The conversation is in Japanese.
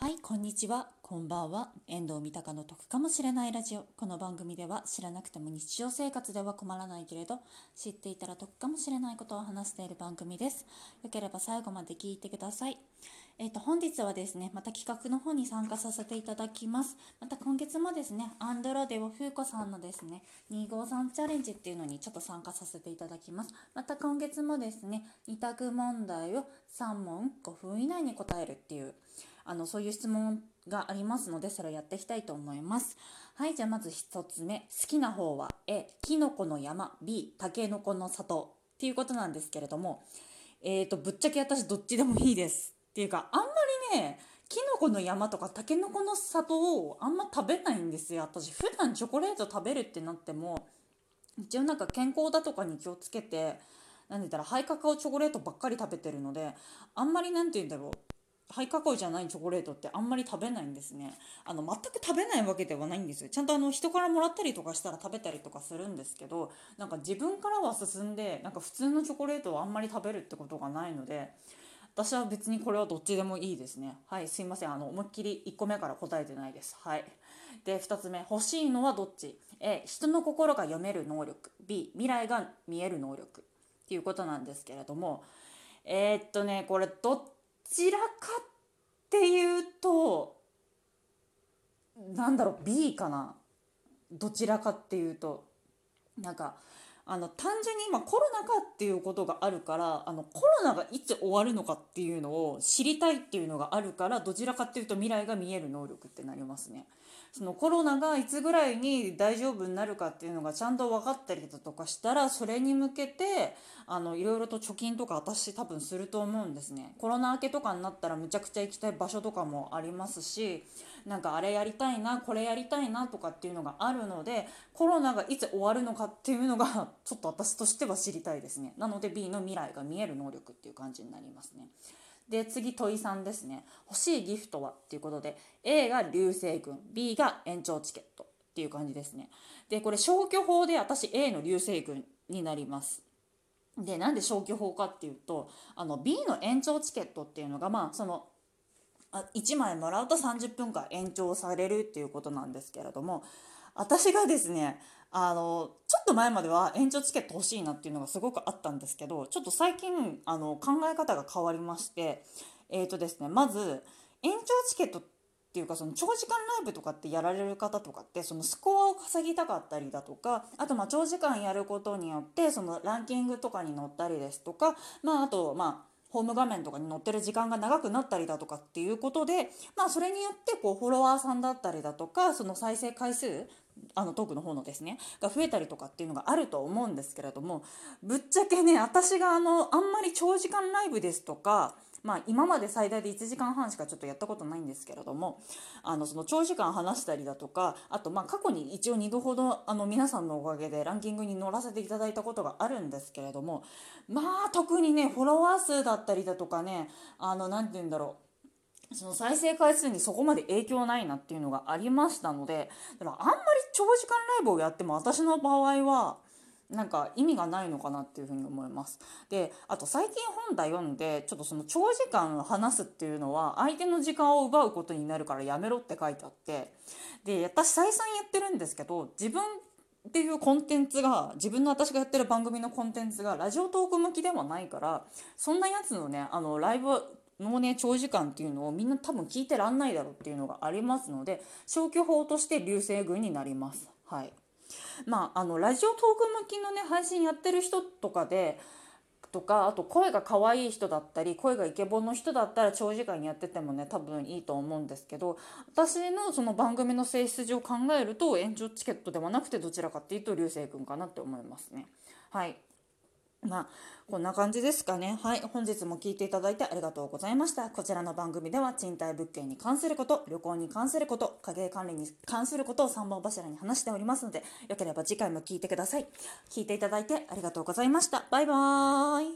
はい、こんにちは。こんばんは。遠藤三鷹の得かもしれないラジオ。この番組では知らなくても日常生活では困らないけれど、知っていたら得かもしれないことを話している番組です。よければ最後まで聞いてください。えっ、と、本日はですね、また企画の方に参加させていただきます。また今月もですね、アンドロデオ風子さんのですね、253チャレンジっていうのにちょっと参加させていただきます。また今月もですね、2択問題を3問5分以内に答えるっていう、あのそういう質問がありますのでそれをやっていきたいと思います。はいじゃあまず1つ目。好きな方は A きのこの山。B たけのこの里っていうことなんですけれども。えーとぶっちゃけ私どっちでもいいです。っていうかあんまりねきのこの山とかたけのこの里をあんま食べないんですよ。私普段チョコレート食べるってなっても一応なんか健康だとかに気をつけて何て言ったらハイカカオチョコレートばっかり食べてるのであんまり何て言うんだろう。ハイカカオじゃないチョコレートってあんまり食べないんですね。あの全く食べないわけではないんですよ。ちゃんとあの人からもらったりとかしたら食べたりとかするんですけどなんか自分からは進んでなんか普通のチョコレートをあんまり食べるってことがないので私は別にこれはどっちでもいいですね。はいすいません。あの思いっきり1個目から答えてないです。はい。で2つ目。欲しいのはどっち？A 人の心が読める能力。B 未来が見える能力。っていうことなんですけれども。えー、っとねこれどっちらかっていうとなんだろう B かな。どちらかっていうと。なんかあの単純に今コロナ禍っていうことがあるからあのコロナがいつ終わるのかっていうのを知りたいっていうのがあるからどちらかっていうと未来が見える能力ってなりますね。そのコロナがいつぐらいに大丈夫になるかっていうのがちゃんと分かったりだとかしたらそれに向けてあのいろいろと貯金とか私多分すると思うんですねコロナ明けとかになったらむちゃくちゃ行きたい場所とかもありますしなんかあれやりたいなこれやりたいなとかっていうのがあるのでコロナがいつ終わるのかっていうのが ちょっと私としては知りたいですね。なので B の未来が見える能力っていう感じになりますね。で次問い3ですね。欲しいギフトはっていうことで A が流星群 B が延長チケットっていう感じですね。でこれ消去法で私 A の流星群になります。でなんで消去法かっていうとあの B の延長チケットっていうのがまあそのあ1枚もらうと30分間延長されるっていうことなんですけれども私がですねあのちょっと前までは延長チケット欲しいなっていうのがすごくあったんですけどちょっと最近あの考え方が変わりましてえーとですねまず延長チケットっていうかその長時間ライブとかってやられる方とかってそのスコアを稼ぎたかったりだとかあとまあ長時間やることによってそのランキングとかに載ったりですとかまああとまあホーム画面とかに載ってる時間が長くなったりだとかっていうことで、まあ、それによってこうフォロワーさんだったりだとかその再生回数あのトークの方のですねが増えたりとかっていうのがあると思うんですけれどもぶっちゃけね私があのあんまり長時間ライブですとかまあ、今まで最大で1時間半しかちょっとやったことないんですけれどもあのその長時間話したりだとかあとまあ過去に一応2度ほどあの皆さんのおかげでランキングに乗らせていただいたことがあるんですけれどもまあ特にねフォロワー数だったりだとかねあの何て言うんだろうその再生回数にそこまで影響ないなっていうのがありましたのでだからあんまり長時間ライブをやっても私の場合はなんか意味がないのかなっていうふうに思います。であと最近本題読んでちょっとその長時間話すっていうのは相手の時間を奪うことになるからやめろって書いてあってで私再三言ってるんですけど自分っていうコンテンツが自分の私がやってる番組のコンテンツがラジオトーク向きではないからそんなやつのねあのライブのね長時間っていうのをみんな多分聞いてらんないだろうっていうのがありますので消去法として流星群になります。はいまあ、あのラジオトーク向きのね配信やってる人とかでとかあと声が可愛い人だったり声がイケボンの人だったら長時間やっててもね多分いいと思うんですけど私のその番組の性質上考えると延長チケットではなくてどちらかっていうと流星君かなって思いますね。はいまあ、こんな感じですかね。はい。本日も聞いていただいてありがとうございました。こちらの番組では賃貸物件に関すること、旅行に関すること、家計管理に関することを3本柱に話しておりますので、よければ次回も聞いてください。聞いていただいてありがとうございました。バイバーイ。